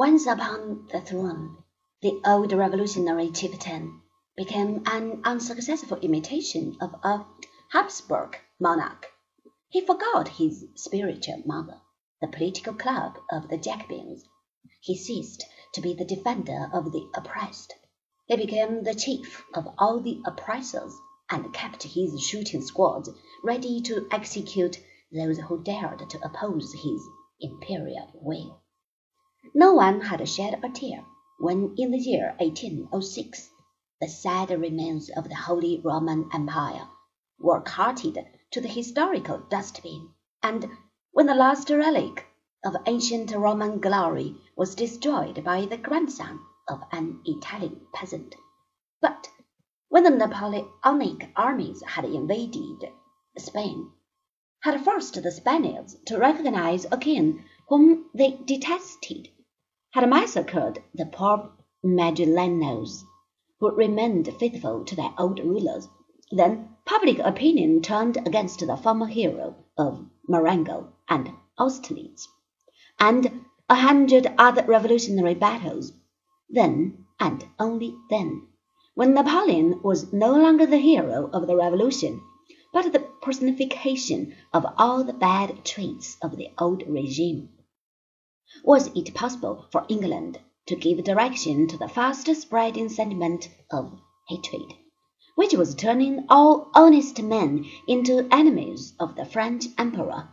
Once upon the throne, the old revolutionary chieftain became an unsuccessful imitation of a Habsburg monarch. He forgot his spiritual mother, the political club of the Jacobins. He ceased to be the defender of the oppressed. He became the chief of all the oppressors, and kept his shooting squads ready to execute those who dared to oppose his imperial will. No one had shed a tear when, in the year 1806, the sad remains of the Holy Roman Empire were carted to the historical dustbin, and when the last relic of ancient Roman glory was destroyed by the grandson of an Italian peasant. But when the Napoleonic armies had invaded Spain, had forced the Spaniards to recognize a king whom they detested, had massacred the poor Magillanos, who remained faithful to their old rulers, then public opinion turned against the former hero of Marengo and Austerlitz, and a hundred other revolutionary battles. Then, and only then, when Napoleon was no longer the hero of the revolution, but the personification of all the bad traits of the old regime. Was it possible for England to give direction to the fast spreading sentiment of hatred, which was turning all honest men into enemies of the French Emperor?